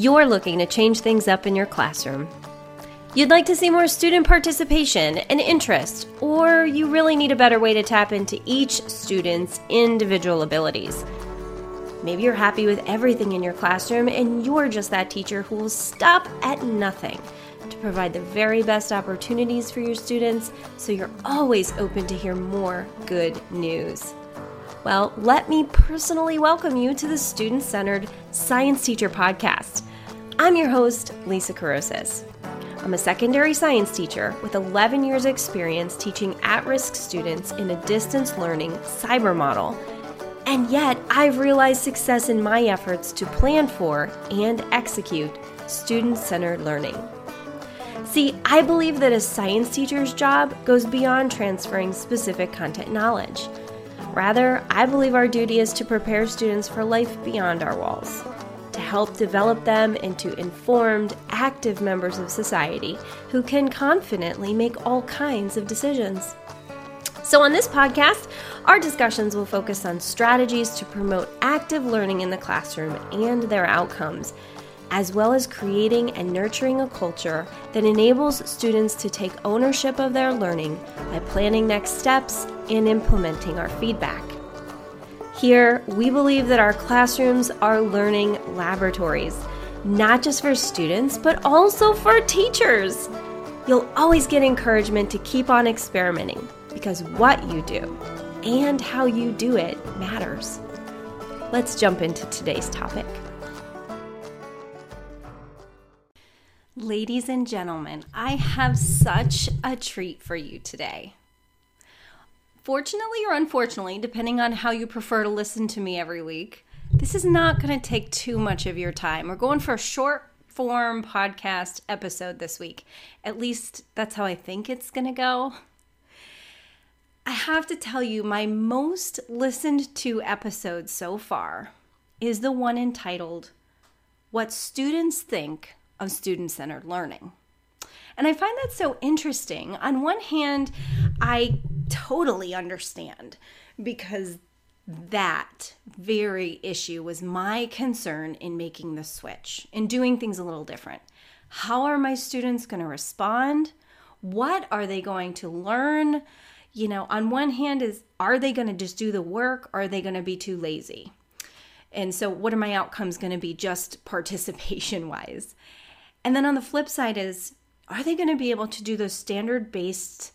You're looking to change things up in your classroom. You'd like to see more student participation and interest, or you really need a better way to tap into each student's individual abilities. Maybe you're happy with everything in your classroom and you're just that teacher who will stop at nothing to provide the very best opportunities for your students so you're always open to hear more good news. Well, let me personally welcome you to the Student Centered Science Teacher Podcast. I'm your host, Lisa Carosis. I'm a secondary science teacher with 11 years' experience teaching at risk students in a distance learning cyber model. And yet, I've realized success in my efforts to plan for and execute student centered learning. See, I believe that a science teacher's job goes beyond transferring specific content knowledge. Rather, I believe our duty is to prepare students for life beyond our walls, help develop them into informed, active members of society who can confidently make all kinds of decisions. So, on this podcast, our discussions will focus on strategies to promote active learning in the classroom and their outcomes, as well as creating and nurturing a culture that enables students to take ownership of their learning by planning next steps and implementing our feedback. Here, we believe that our classrooms are learning laboratories, not just for students, but also for teachers. You'll always get encouragement to keep on experimenting because what you do and how you do it matters. Let's jump into today's topic. Ladies and gentlemen, I have such a treat for you today. Fortunately or unfortunately, depending on how you prefer to listen to me every week, this is not going to take too much of your time. We're going for a short form podcast episode this week. At least that's how I think it's going to go. I have to tell you, my most listened to episode so far is the one entitled What Students Think of student centered learning. And I find that so interesting. On one hand, I totally understand because that very issue was my concern in making the switch, in doing things a little different. How are my students going to respond? What are they going to learn? You know, on one hand, is are they going to just do the work? Or are they going to be too lazy? And so, what are my outcomes going to be just participation wise? And then on the flip side is are they going to be able to do those standard based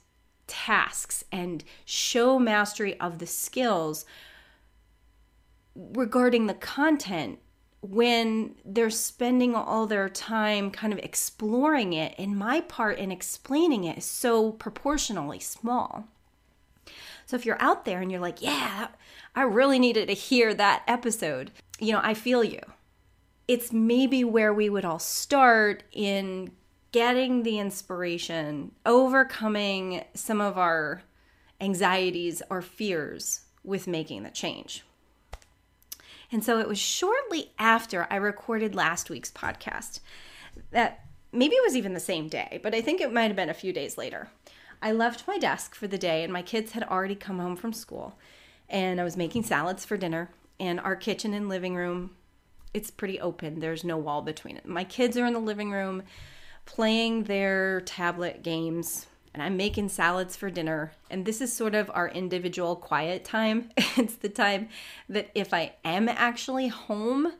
tasks and show mastery of the skills regarding the content when they're spending all their time kind of exploring it. And my part in explaining it is so proportionally small. So if you're out there and you're like yeah i really needed to hear that episode you know i feel you. It's maybe where we would all start in getting the inspiration, overcoming some of our anxieties or fears with making the change. And so it was shortly after I recorded last week's podcast that maybe it was even the same day, but I think it might have been a few days later. I left my desk for the day and my kids had already come home from school and I was making salads for dinner and our kitchen and living room it's pretty open. There's no wall between it. My kids are in the living room playing their tablet games and I'm making salads for dinner. And this is sort of our individual quiet time. it's the time that if I am actually home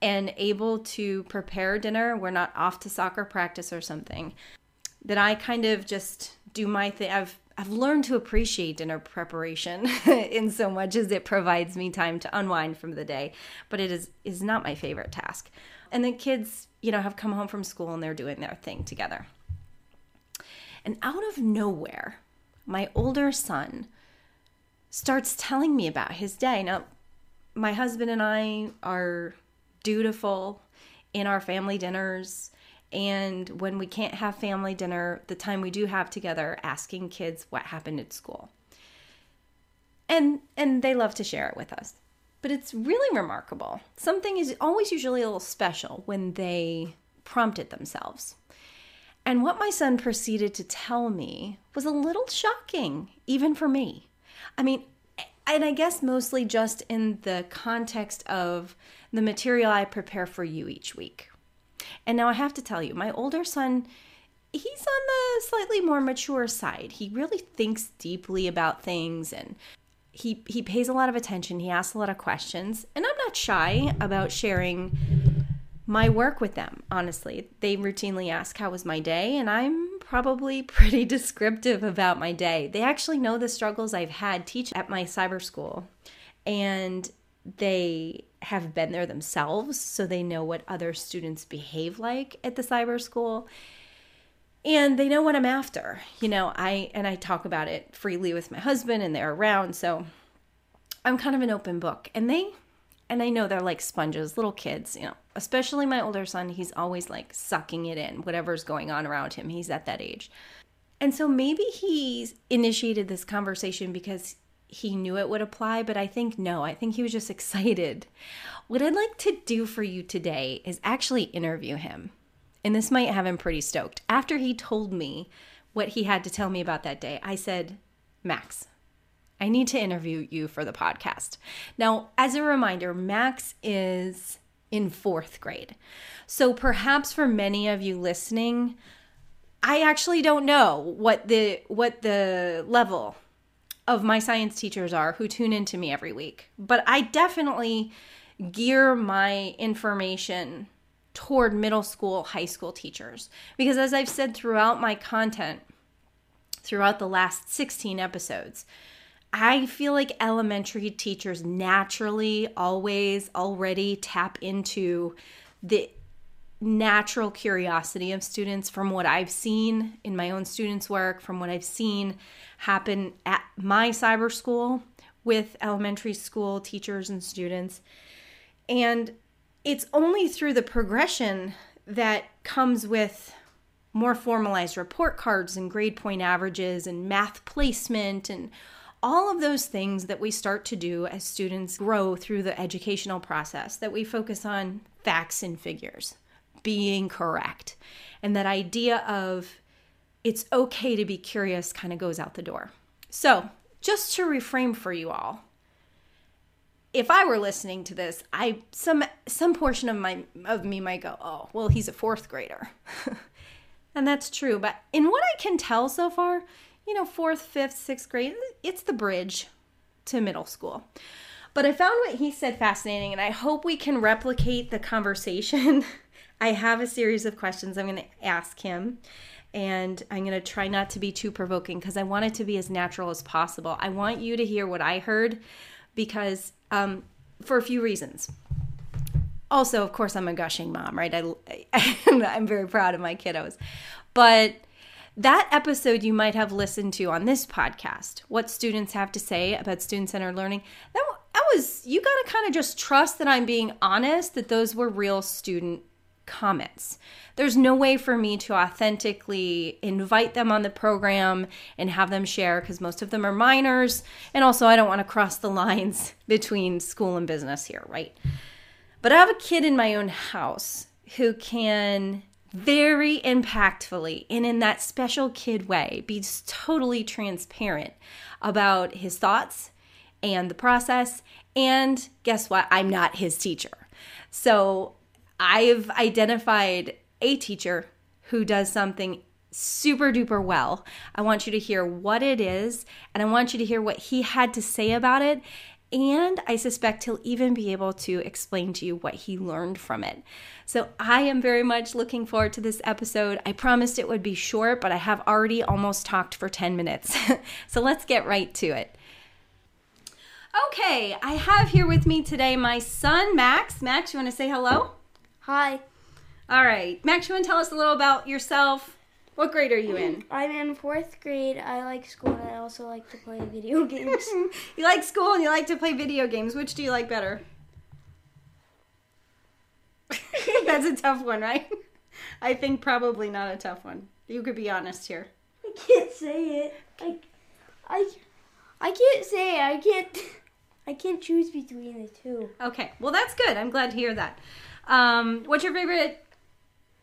and able to prepare dinner, we're not off to soccer practice or something, that I kind of just do my thing. I've I've learned to appreciate dinner preparation in so much as it provides me time to unwind from the day, but it is is not my favorite task. And the kids, you know, have come home from school and they're doing their thing together. And out of nowhere, my older son starts telling me about his day. Now, my husband and I are dutiful in our family dinners and when we can't have family dinner, the time we do have together, asking kids what happened at school. And and they love to share it with us. But it's really remarkable. Something is always usually a little special when they prompt it themselves. And what my son proceeded to tell me was a little shocking, even for me. I mean, and I guess mostly just in the context of the material I prepare for you each week, And now I have to tell you, my older son, he's on the slightly more mature side. He really thinks deeply about things and he he pays a lot of attention. He asks a lot of questions, and I'm not shy about sharing my work with them, honestly. They routinely ask how was my day, and I'm probably pretty descriptive about my day. They actually know the struggles I've had teach at my cyber school. And they have been there themselves, so they know what other students behave like at the cyber school. And they know what I'm after. You know, I and I talk about it freely with my husband and they're around, so I'm kind of an open book. And they and I know they're like sponges, little kids, you know. Especially my older son, he's always like sucking it in, whatever's going on around him. He's at that age. And so maybe he's initiated this conversation because he knew it would apply, but I think no, I think he was just excited. What I'd like to do for you today is actually interview him. And this might have him pretty stoked. After he told me what he had to tell me about that day, I said, Max, I need to interview you for the podcast. Now, as a reminder, Max is in fourth grade. So perhaps for many of you listening, I actually don't know what the what the level of my science teachers are who tune into me every week. But I definitely gear my information toward middle school, high school teachers. Because as I've said throughout my content, throughout the last 16 episodes, I feel like elementary teachers naturally always already tap into the natural curiosity of students from what I've seen in my own students' work, from what I've seen happen at my cyber school with elementary school teachers and students. And it's only through the progression that comes with more formalized report cards and grade point averages and math placement and all of those things that we start to do as students grow through the educational process that we focus on facts and figures being correct. And that idea of it's okay to be curious kind of goes out the door. So, just to reframe for you all, if I were listening to this, I some some portion of my of me might go, "Oh, well, he's a 4th grader." and that's true, but in what I can tell so far, you know, 4th, 5th, 6th grade, it's the bridge to middle school. But I found what he said fascinating, and I hope we can replicate the conversation I have a series of questions I'm going to ask him. And I'm going to try not to be too provoking because I want it to be as natural as possible. I want you to hear what I heard because, um, for a few reasons. Also, of course, I'm a gushing mom, right? I, I'm very proud of my kiddos. But that episode you might have listened to on this podcast, what students have to say about student centered learning, that, that was, you got to kind of just trust that I'm being honest, that those were real student comments. There's no way for me to authentically invite them on the program and have them share because most of them are minors. And also, I don't want to cross the lines between school and business here, right? But I have a kid in my own house who can very impactfully and in that special kid way be totally transparent about his thoughts and the process. And guess what? I'm not his teacher. So I've identified a teacher who does something super duper well. I want you to hear what it is, and I want you to hear what he had to say about it. And I suspect he'll even be able to explain to you what he learned from it. So I am very much looking forward to this episode. I promised it would be short, but I have already almost talked for 10 minutes. so let's get right to it. Okay, I have here with me today my son, Max. Max, you want to say hello? Hi. All right. Max, you want to tell us a little about yourself? What grade are you in? I'm in fourth grade. I like school and I also like to play video games. you like school and you like to play video games. Which do you like better? That's a tough one, right? I think probably not a tough one. You could be honest here. I can't say it. I, I, I can't say it. I can't. I can't choose between the two. Okay. Well, that's good. I'm glad to hear that. Um, what's your favorite?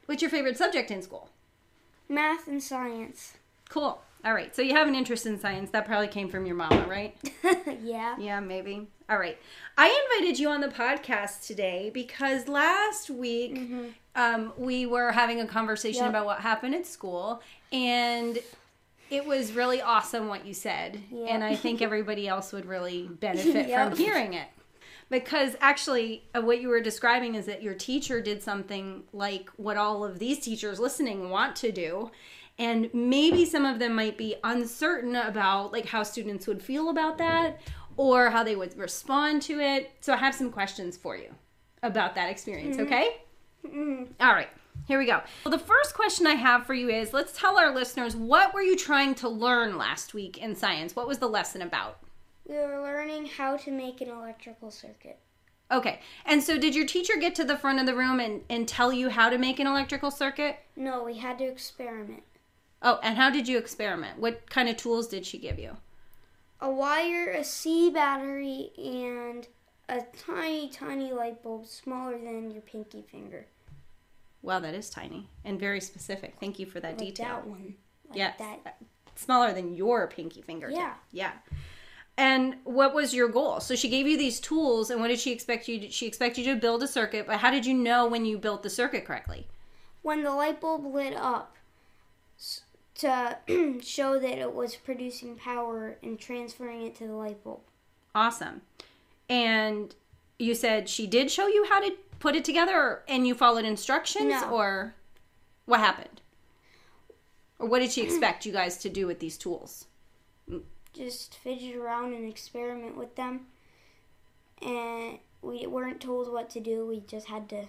What's your favorite subject in school? Math and science. Cool. All right. So you have an interest in science. That probably came from your mama, right? yeah. Yeah, maybe. All right. I invited you on the podcast today because last week mm-hmm. um, we were having a conversation Yep. about what happened at school, and it was really awesome what you said. Yep. And I think everybody else would really benefit Yep. from hearing it. Because actually, uh, what you were describing is that your teacher did something like what all of these teachers listening want to do. And maybe some of them might be uncertain about like how students would feel about that or how they would respond to it. So I have some questions for you about that experience, okay? All right, here we go. Well, the first question I have for you is let's tell our listeners what were you trying to learn last week in science? What was the lesson about? We were learning how to make an electrical circuit. Okay, and so did your teacher get to the front of the room and, and tell you how to make an electrical circuit? No, we had to experiment. Oh, and how did you experiment? What kind of tools did she give you? A wire, a C battery, and a tiny, tiny light bulb smaller than your pinky finger. Wow, that is tiny and very specific. Thank you for that Like detail. that one. Like yes, that. Uh, smaller than your pinky finger. Yeah. yeah. And what was your goal? So she gave you these tools, and what did she expect you? To, she expected you to build a circuit, but how did you know when you built the circuit correctly? When the light bulb lit up to show that it was producing power and transferring it to the light bulb. Awesome. And you said she did show you how to put it together, and you followed instructions, No. or what happened? Or what did she expect you guys to do with these tools? Just fidget around and experiment with them. And we weren't told what to do. We just had to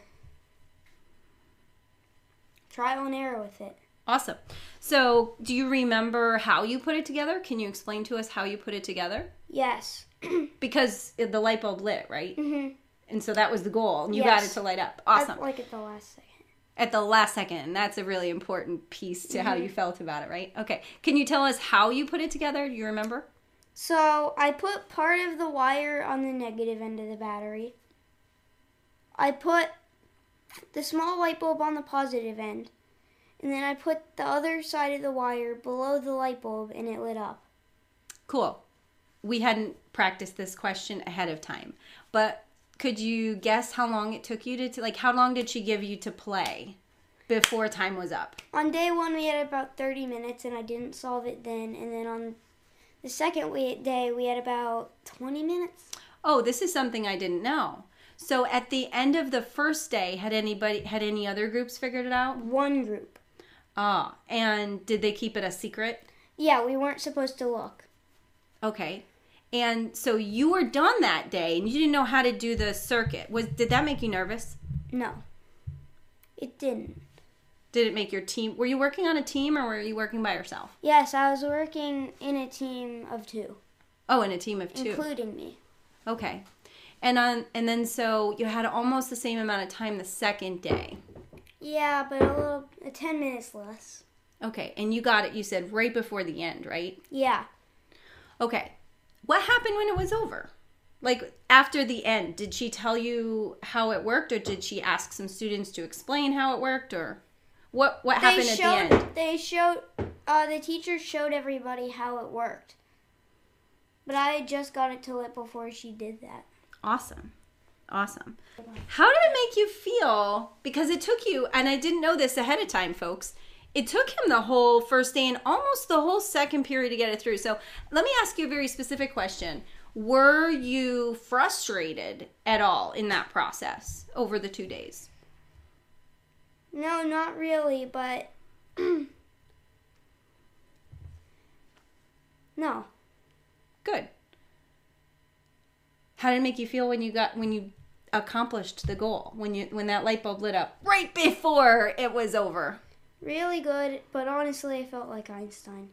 trial and error with it. Awesome. So, do you remember how you put it together? Can you explain to us how you put it together? Yes. Because the light bulb lit, right? hmm And so that was the goal. You got it to light up. Awesome. like at the last second. At the last second. And that's a really important piece to Mm-hmm. how you felt about it, right? Okay. Can you tell us how you put it together? Do you remember? So I put part of the wire on the negative end of the battery. I put the small light bulb on the positive end. And then I put the other side of the wire below the light bulb and it lit up. Cool. We hadn't practiced this question ahead of time, but could you guess how long it took you to, to like how long did she give you to play before time was up? On day one, we had about 30 minutes and I didn't solve it then. And then on the second we- day, we had about 20 minutes. Oh, this is something I didn't know. So at the end of the first day, had anybody had any other groups figured it out? One group. Ah, and did they keep it a secret? Yeah, we weren't supposed to look. Okay. And so you were done that day and you didn't know how to do the circuit. Was did that make you nervous? No, it didn't. Did it make your team Were you working on a team or were you working by yourself? Yes, I was working in a team of two, Oh, in a team of 2. including me. Okay. And on and then so you had almost the same amount of time the second day. Yeah, but a little, uh, 10 minutes less. Okay. And you got it you said right before the end, right? Yeah. Okay. What happened when it was over? Like after the end, did she tell you how it worked or did she ask some students to explain how it worked or what what happened they at showed, the end? They showed, uh, the teacher showed everybody how it worked. But I had just got it to lit before she did that. Awesome. Awesome. How did it make you feel? Because it took you, and I didn't know this ahead of time, folks. It took him the whole first day and almost the whole second period to get it through. So let me ask you a very specific question. Were you frustrated at all in that process over the two days? No, not really, but. no. Good. How did it make you feel when you got when you accomplished the goal? When you when that light bulb lit up right before it was over? Really good, but honestly, I felt like Einstein.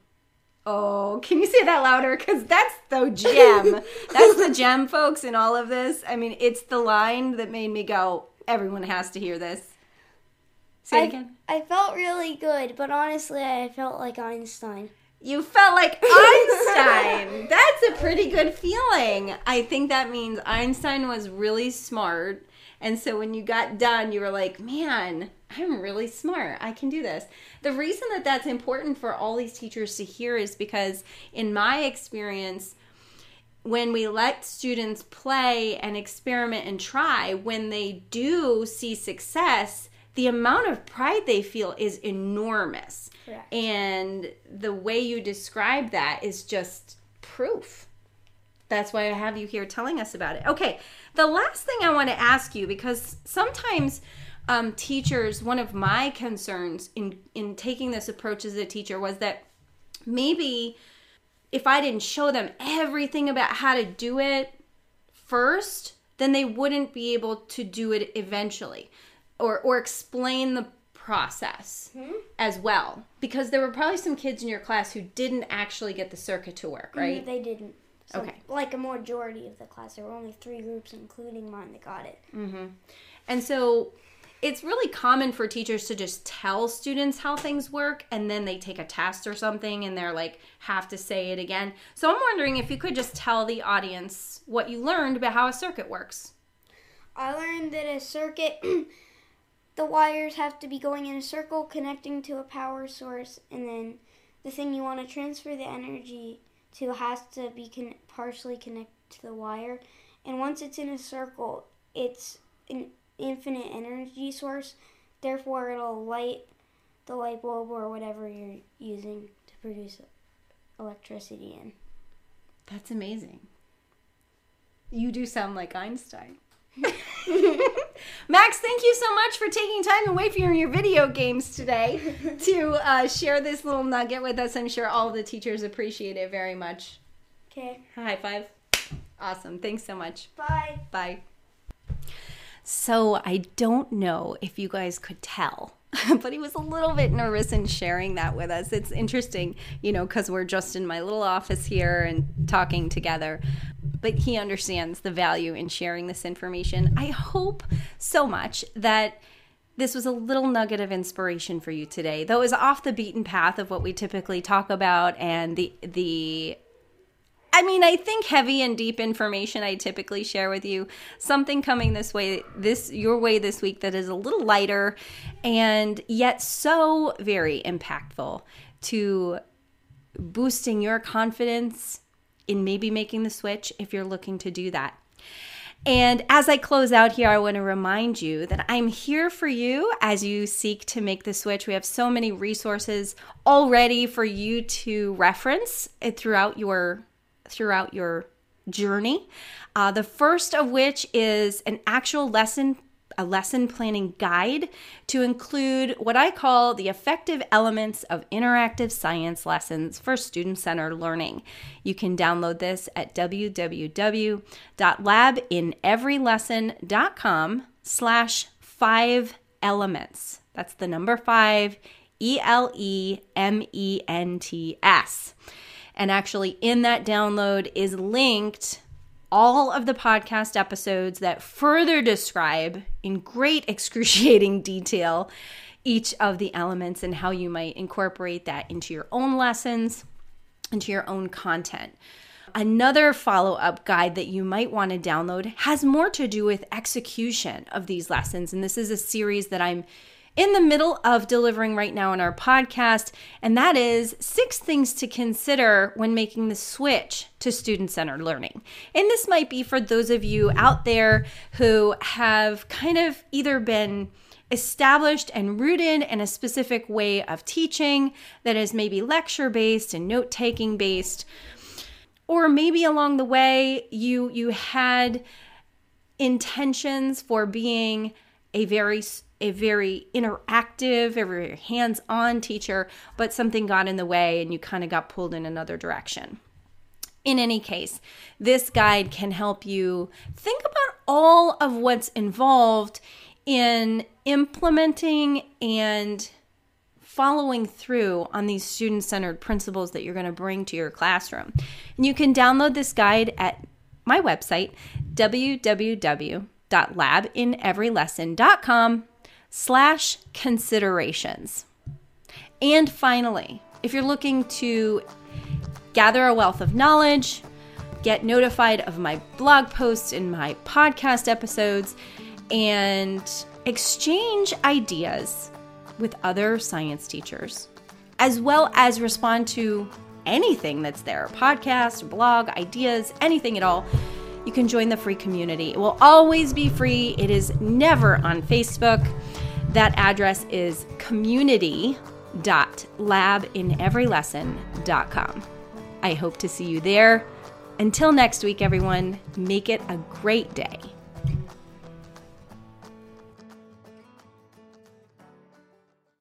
Oh, can you say that louder? Because that's the gem. that's the gem, folks, in all of this. I mean, it's the line that made me go, everyone has to hear this. Say it I, again. I felt really good, but honestly, I felt like Einstein. You felt like Einstein. That's a pretty good feeling. I think that means Einstein was really smart. And so when you got done, you were like, man, I'm really smart. I can do this. The reason that that's important for all these teachers to hear is because, in my experience, when we let students play and experiment and try, when they do see success, the amount of pride they feel is enormous. Correct. And the way you describe that is just proof. That's why I have you here telling us about it. Okay, the last thing I want to ask you because sometimes um, teachers, one of my concerns in in taking this approach as a teacher was that maybe if I didn't show them everything about how to do it first, then they wouldn't be able to do it eventually or or explain the process as well because there were probably some kids in your class who didn't actually get the circuit to work, right? They didn't. So, Okay. Like a majority of the class. There were only three groups, including mine, that got it. Mm-hmm. And so it's really common for teachers to just tell students how things work and then they take a test or something and they're like have to say it again. So I'm wondering if you could just tell the audience what you learned about how a circuit works. I learned that a circuit, the wires have to be going in a circle connecting to a power source, and then the thing you want to transfer the energy to has to be con- partially connected to the wire. And once it's in a circle, it's an infinite energy source. Therefore, it'll light the light bulb or whatever you're using to produce electricity in. That's amazing. You do sound like Einstein. Max, thank you so much for taking time away from your video games today to uh, share this little nugget with us. I'm sure all the teachers appreciate it very much. Okay. High five. Awesome. Thanks so much. Bye. Bye. So, I don't know if you guys could tell, but he was a little bit nervous in sharing that with us. It's interesting, you know, because we're just in my little office here and talking together. But he understands the value in sharing this information. I hope so much that this was a little nugget of inspiration for you today. Though it was off the beaten path of what we typically talk about and the the I mean, I think heavy and deep information I typically share with you. Something coming this way, this your way this week that is a little lighter and yet so very impactful to boosting your confidence in maybe making the switch if you're looking to do that. And as I close out here, I want to remind you that I'm here for you as you seek to make the switch. We have so many resources already for you to reference throughout your throughout your journey. Uh, the first of which is an actual lesson a lesson planning guide to include what I call the effective elements of interactive science lessons for student centered learning. You can download this at www.labineverylesson.com slash five elements. That's the number five, E L E M E N T S. And actually, in that download is linked all of the podcast episodes that further describe in great excruciating detail each of the elements and how you might incorporate that into your own lessons, into your own content. Another follow up guide that you might want to download has more to do with execution of these lessons. And this is a series that I'm in the middle of delivering right now in our podcast, and that is six things to consider when making the switch to student centered learning. And this might be for those of you out there who have kind of either been established and rooted in a specific way of teaching that is maybe lecture based and note taking based or maybe along the way you you had intentions for being a very a very interactive, a very hands-on teacher, but something got in the way and you kind of got pulled in another direction. In any case, this guide can help you think about all of what's involved in implementing and following through on these student centered principles that you're going to bring to your classroom. And you can download this guide at my website, www.labineverylesson.com slash considerations. And finally, if you're looking to gather a wealth of knowledge, get notified of my blog posts and my podcast episodes, and exchange ideas with other science teachers, as well as respond to anything that's there podcast, blog, ideas, anything at all. You can join the free community. It will always be free, it is never on Facebook. That address is community.labineverylesson.com. I hope to see you there. Until next week, everyone, make it a great day.